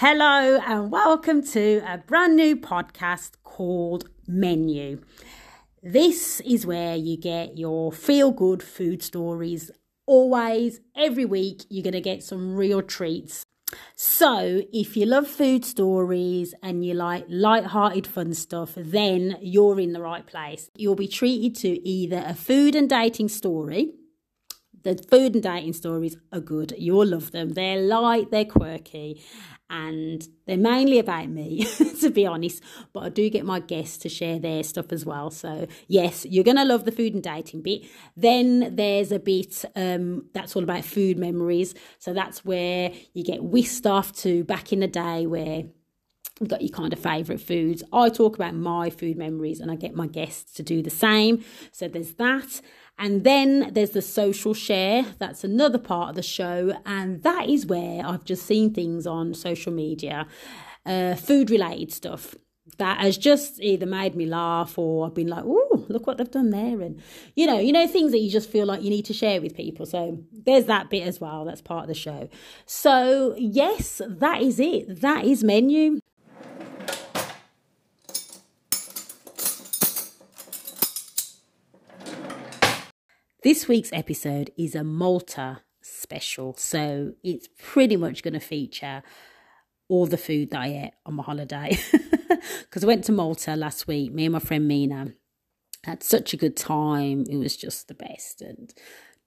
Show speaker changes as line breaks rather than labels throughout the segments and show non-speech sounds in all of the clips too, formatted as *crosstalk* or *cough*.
Hello, and welcome to a brand new podcast called Menu. This is where you get your feel good food stories. Always, every week, you're going to get some real treats. So, if you love food stories and you like light-hearted fun stuff, then you're in the right place. You'll be treated to either a food and dating story, the food and dating stories are good. You'll love them. They're light, they're quirky, and they're mainly about me, *laughs* to be honest. But I do get my guests to share their stuff as well. So, yes, you're going to love the food and dating bit. Then there's a bit um, that's all about food memories. So, that's where you get whisked off to back in the day where you've got your kind of favourite foods. I talk about my food memories and I get my guests to do the same. So, there's that. And then there's the social share. That's another part of the show. And that is where I've just seen things on social media, uh, food related stuff that has just either made me laugh or I've been like, oh, look what they've done there. And, you know, you know, things that you just feel like you need to share with people. So there's that bit as well. That's part of the show. So, yes, that is it. That is menu. This week's episode is a Malta special, so it's pretty much going to feature all the food that I ate on my holiday. *laughs* Because I went to Malta last week, me and my friend Meena had such a good time. It was just the best and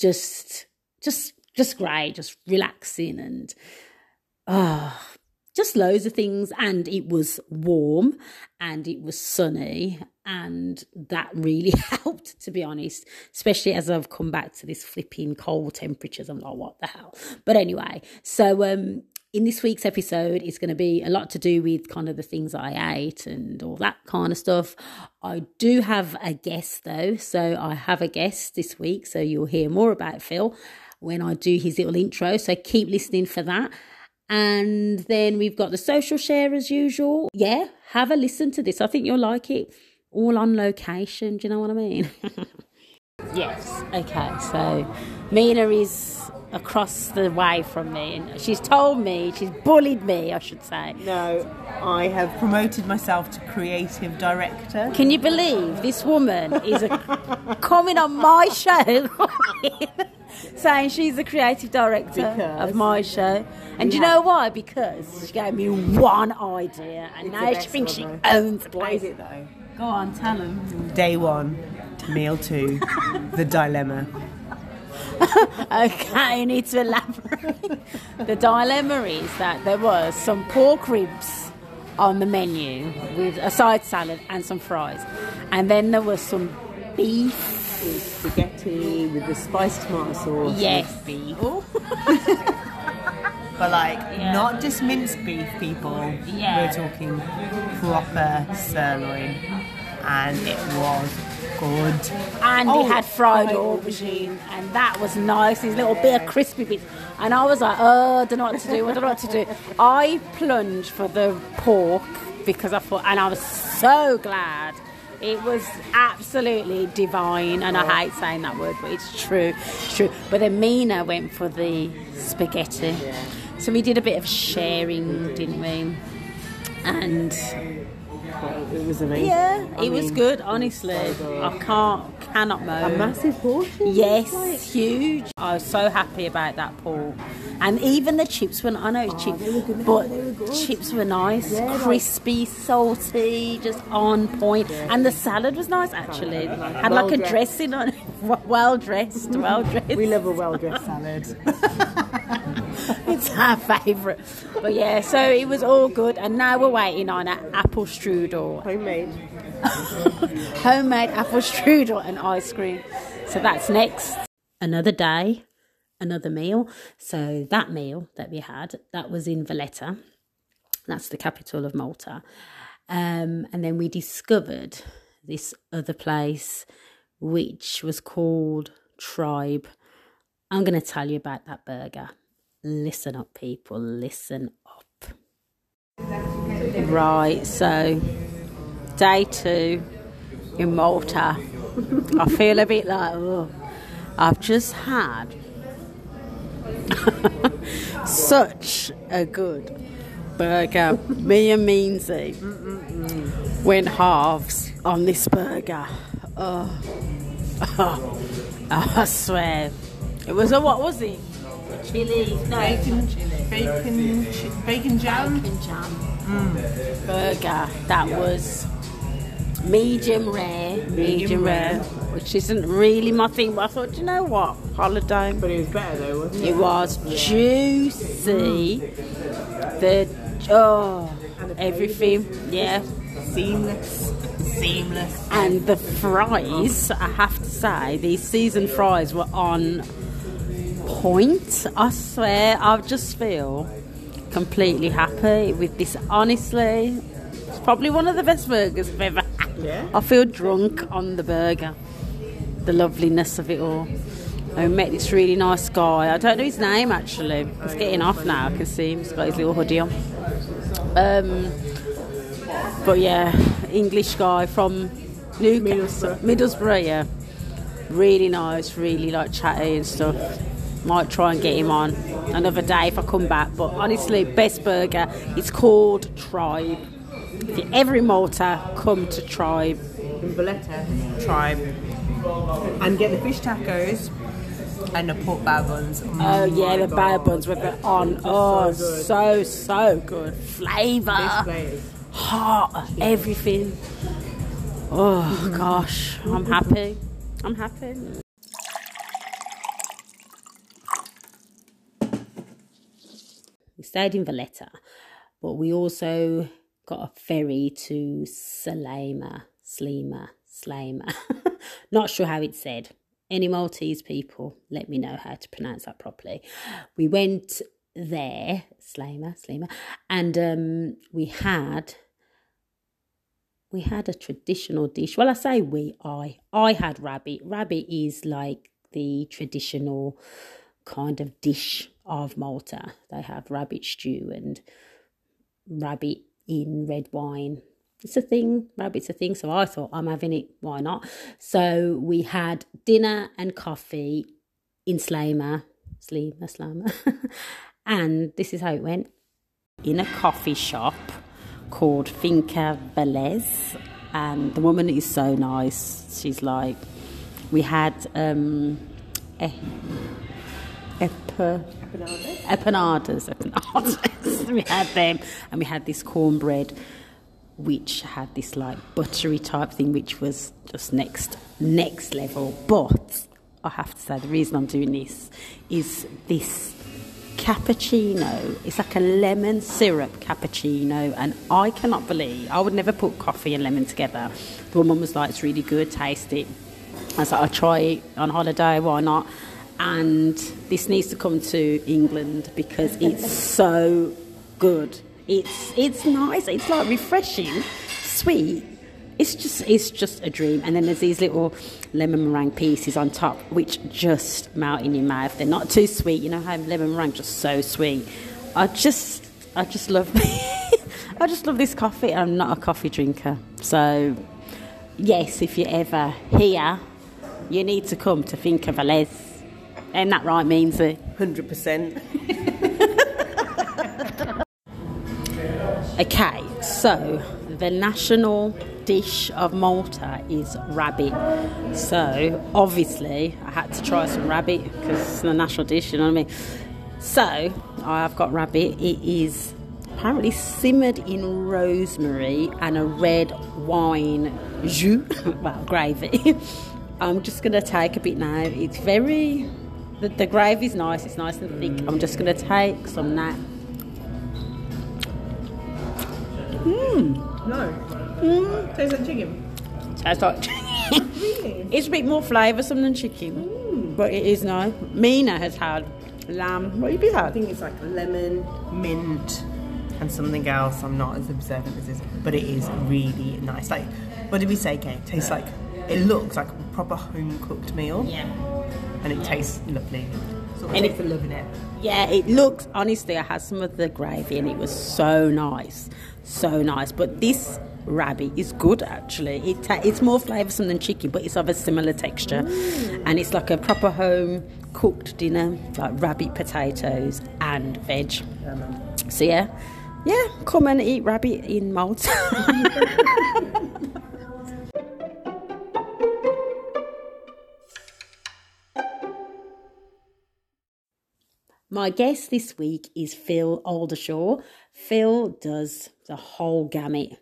just, just, just great, just relaxing and, oh, just loads of things. And it was warm and it was sunny and that really *laughs* helped to be honest especially as i've come back to this flipping cold temperatures. I'm like what the hell? But anyway so um in this week's episode it's going to be a lot to do with kind of the things i ate and all that kind of stuff. I do have a guest though. So i have a guest this week so you'll hear more about phil when i do his little intro. So keep listening for that. And then we've got the social share as usual. Yeah have a listen to this. I think you'll like it all on location. Do you know what I mean? *laughs* yes. Okay. So Meena is across the way from me, and she's told me she's bullied me. I should say.
No, I have promoted myself to creative director.
Can you believe this woman is a, coming on my show? *laughs* saying she's the creative director because of my show. And do you know why? Because she gave me one idea and now she thinks she owns the place.
What is it though?
Go on, tell them.
Day one, meal two, the dilemma. *laughs*
okay, you need to elaborate. the dilemma is that there was some pork ribs on the menu with a side salad and some fries, and then there was some beef.
With spaghetti with the spiced tomato sauce.
Yes,
beef. *laughs* but like yeah. not just minced beef, people. Yeah. We're talking proper sirloin, and it was good.
And oh, had fried oh, aubergine, and that was nice. These little bit of crispy bits, and I was like, oh, I don't know what to do. I don't know what to do. I plunged for the pork because I thought, and I was so glad. It was absolutely divine, and I oh. hate saying that word, but it's true. It's true. But then Meena went for the spaghetti. So we did a bit of sharing, didn't we? And
it was amazing.
Yeah, I it mean, was good. Oh honestly, so I can't cannot moan.
A massive portion.
Yes, like... huge. I was so happy about that pork, and even the chips were. I know it's oh, but chips were nice, yeah, crispy, like... salty, just on point. Yeah. And the salad was nice actually. Had well like a dressing on. *laughs* Well dressed, well *laughs* dressed.
we love a well dressed salad. *laughs* *laughs*
it's our favourite. But yeah, so it was all good, and now we're waiting on an apple strudel.
Homemade. *laughs*
Homemade apple strudel and ice cream. So that's next. Another day, another meal. So that meal that we had, that was in Valletta. That's the capital of Malta. Um, and then we discovered this other place, which was called Tribe. I'm going to tell you about that burger. Listen up, people, listen up. Right, so day two in Malta. I feel a bit like, oh, I've just had *laughs* such a good burger. Me and Meansy went halves on this burger. Oh. oh. *laughs* I swear. It was a, what was it? Chili. No,
Bacon, bacon, bacon jam.
bacon jam. Mm. Burger. That was medium rare. Medium,
Medium
rare.
rare.
Which isn't really my thing, but I thought, you know what? Holiday.
But it was better though, wasn't it?
It was juicy. Mm. The oh, everything, yeah.
Seamless. Seamless.
And the fries, I have to say, these seasoned fries were on point. I swear, I just feel completely happy with this. Honestly, it's probably one of the best burgers I've ever had.
Yeah.
I feel drunk on the burger. The loveliness of it all. I met this really nice guy. I don't know his name actually. He's getting off now. I can see him. He's got his little hoodie on. Um, but yeah, English guy from Newcastle,
Middlesbrough.
Middlesbrough. Yeah, really nice. Really like chatty and stuff. Might try and get him on another day if I come back. But honestly, best burger. It's called Tribe. If you're ever in Malta, come to Tribe.
In Valletta, tribe. And get the fish tacos and the pork bao buns.
Oh yeah, the bad buns with it on. Oh,
so
so so good. Flavour, hot, everything. Oh gosh, I'm happy. I'm happy. We stayed in Valletta, but we also got a ferry to Salema, Slema, Slema. *laughs* Not sure how it's said. Any Maltese people, let me know how to pronounce that properly. We went there, Slema, Slema, and um, we had we had a traditional dish. Well, I say we, I, I had rabbit. Rabbit is like the traditional kind of dish of Malta. They have rabbit stew and rabbit in red wine. It's a thing. Rabbit's a thing. So I thought I'm having it. Why not? So we had dinner and coffee in Slima, Slama, *laughs* and this is how it went. In a coffee shop called Finca Velez, and the woman is so nice. She's like, we had um, eh, epa, *laughs* we had them, and we had this cornbread, which had this like buttery type thing, which was just next next level. But I have to say, the reason I'm doing this is this cappuccino. It's like a lemon syrup cappuccino, and I cannot believe I would never put coffee and lemon together. The woman was like, "It's really good, taste it." I was like, "I'll try it on holiday. Why not?" And this needs to come to England because it's so good. It's it's nice. It's like refreshing, sweet. It's just it's just a dream. And then there's these little lemon meringue pieces on top, which just melt in your mouth. They're not too sweet. You know how lemon meringue just so sweet. I just I just love *laughs* I just love this coffee. I'm not a coffee drinker, so yes, if you're ever here, you need to come to Finca Velez. And that right means it.
100%. *laughs*
Okay, so the national dish of Malta is rabbit. So obviously, I had to try some rabbit because it's the national dish. You know what I mean? So I've got rabbit. It is apparently simmered in rosemary and a red wine jus, *laughs* well gravy. *laughs* I'm just gonna take a bit now. It's very the, the gravy's nice. It's nice and thick. I'm just gonna take some now.
No. Mm. Tastes like chicken.
Tastes like chicken. *laughs* It's a bit more flavoursome than chicken, but it is nice. Meena has had lamb. What have you
I think it's like lemon, mint, and something else. I'm not as observant as this, but it is really nice. Like, what did we say, Kate? Tastes like, it looks like a proper home cooked meal,
Yeah.
And it tastes lovely. Of
And it-
tastes the love in it.
Yeah, it looks, honestly, I had some of the gravy and it was so nice. So nice. But this rabbit is good actually. It ta- it's more flavoursome than chicken, but it's of a similar texture. Mm. And it's like a proper home cooked dinner, like rabbit potatoes and veg. So yeah, Yeah, come and eat rabbit in Malta. *laughs* *laughs* My guest this week is Phil Oldershaw. Phil does the whole gamut.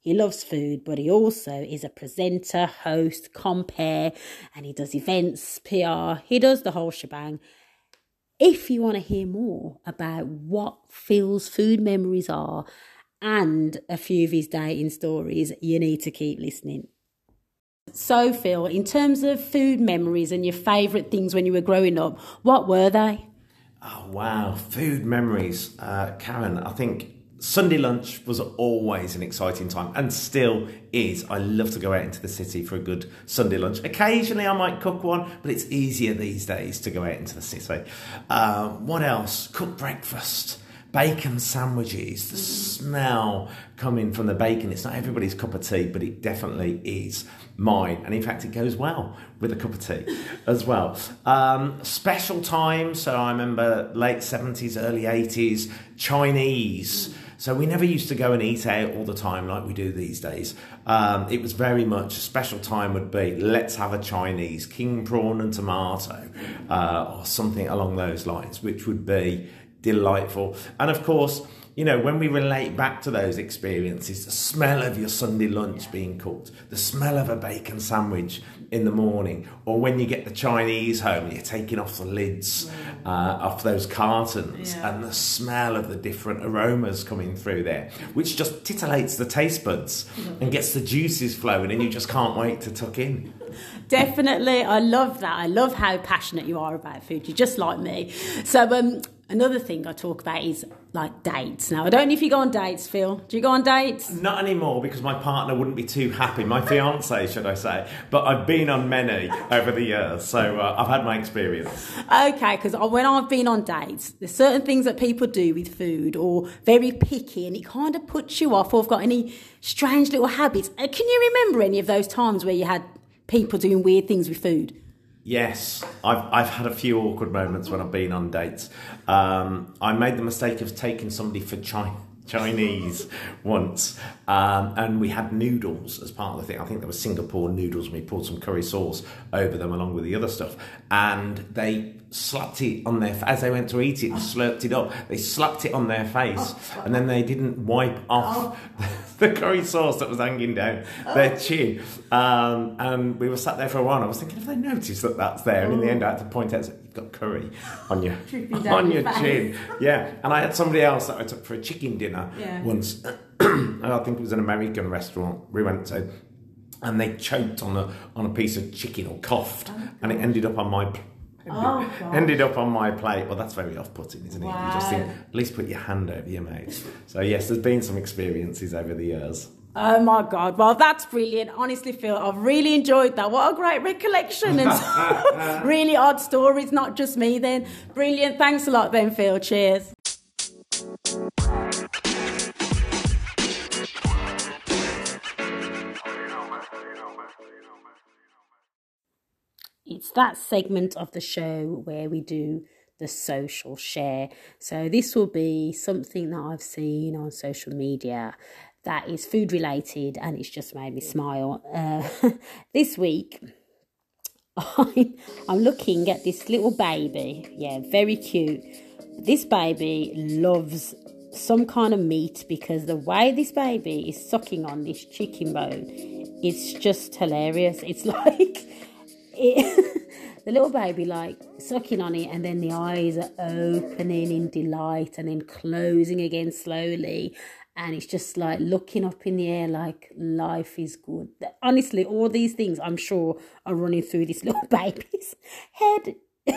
He loves food, but he also is a presenter, host, compare, and he does events, PR. He does the whole shebang. If you want to hear more about what Phil's food memories are and a few of his dating stories, you need to keep listening. So, Phil, in terms of food memories and your favourite things when you were growing up, what were they?
Oh, wow. Food memories. Uh, Karen, I think Sunday lunch was always an exciting time and still is. I love to go out into the city for a good Sunday lunch. Occasionally I might cook one, but it's easier these days to go out into the city. Uh, what else? Cook breakfast bacon sandwiches, the smell coming from the bacon. It's not everybody's cup of tea, but it definitely is mine. And in fact, it goes well with a cup of tea as well. Um, special time. So I remember late 70s, early 80s, Chinese. So we never used to go and eat out all the time like we do these days. Um, it was very much a special time would be let's have a Chinese king prawn and tomato uh, or something along those lines, which would be delightful. And of course, you know, when we relate back to those experiences, the smell of your Sunday lunch being cooked, the smell of a bacon sandwich in the morning, or when you get the Chinese home, and you're taking off the lids uh, off those cartons, yeah. and the smell of the different aromas coming through there, which just titillates the taste buds and gets the juices flowing, and you just can't wait to tuck in.
Definitely, I love that. I love how passionate you are about food. You're just like me. So, um, another thing I talk about is like dates. Now, I don't know if you go on dates, Phil. Do you go on dates?
Not anymore because my partner wouldn't be too happy. My fiance, should I say? But I've been on many over the years, so uh, I've had my experience.
Okay, because when I've been on dates, there's certain things that people do with food or very picky, and it kind of puts you off. Or have got any strange little habits. Uh, can you remember any of those times where you had people doing weird things with food?
Yes, I've I've had a few awkward moments when I've been on dates. Um, I made the mistake of taking somebody for China. Chinese once, um, and we had noodles as part of the thing. I think there were Singapore noodles, and we poured some curry sauce over them along with the other stuff. And they slapped it on their as they went to eat it and slurped it up. They slapped it on their face, and then they didn't wipe off *laughs* *laughs* the curry sauce that was hanging down their chin. Um, and we were sat there for a while. And I was thinking, if they noticed that that's there, and in the end, I had to point out you've got curry on your *laughs* *laughs* on your chin. Yeah, and I had somebody else that I took for a chicken dinner yeah. once. *clears throat* I think it was an American restaurant we went to and they choked on a on a piece of chicken or coughed, oh, and it ended up on my Oh, ended up on my plate. Well, that's very off-putting, isn't it? Wow. You just think, at least put your hand over your mouth. So yes, there's been some experiences over the years.
Oh my God! Well, that's brilliant. Honestly, Phil, I've really enjoyed that. What a great recollection and *laughs* *laughs* really odd stories. Not just me. Then brilliant. Thanks a lot, then, Phil. Cheers. It's that segment of the show where we do the social share. So, this will be something that I've seen on social media that is food related and it's just made me smile. Uh, *laughs* this week, I'm, *laughs* I'm looking at this little baby. Yeah, very cute. This baby loves some kind of meat because the way this baby is sucking on this chicken bone, it's just hilarious. It's *laughs* like it, *laughs* the little baby like sucking on it and then the eyes are opening in delight and then closing again slowly and it's just like looking up in the air like life is good. Honestly all these things i'm sure are running through this *laughs* little baby's head. *laughs*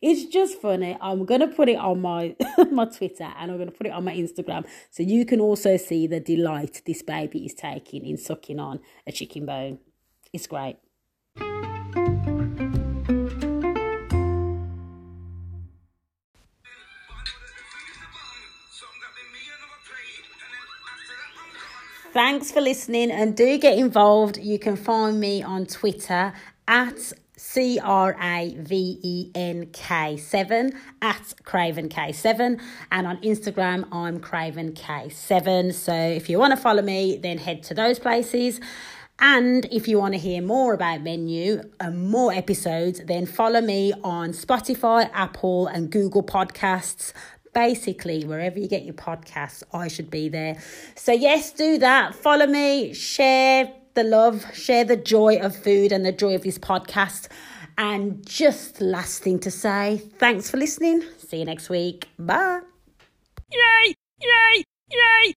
It's just funny. I'm gonna put it on my my twitter and i'm gonna put it on my instagram so you can also see the delight this baby is taking in sucking on a chicken bone. It's great Thanks for listening and do get involved. You can find me on Twitter at C R A V E N K 7 at Craven K7. And on Instagram, I'm Craven K7. So if you want to follow me, then head to those places. And if you want to hear more about Menu and more episodes, then follow me on Spotify, Apple, and Google Podcasts. Basically, wherever you get your podcasts, I should be there. So, yes, do that. Follow me, share the love, share the joy of food and the joy of this podcast. And just last thing to say, thanks for listening. See you next week. Bye.
Yay! Yay! Yay!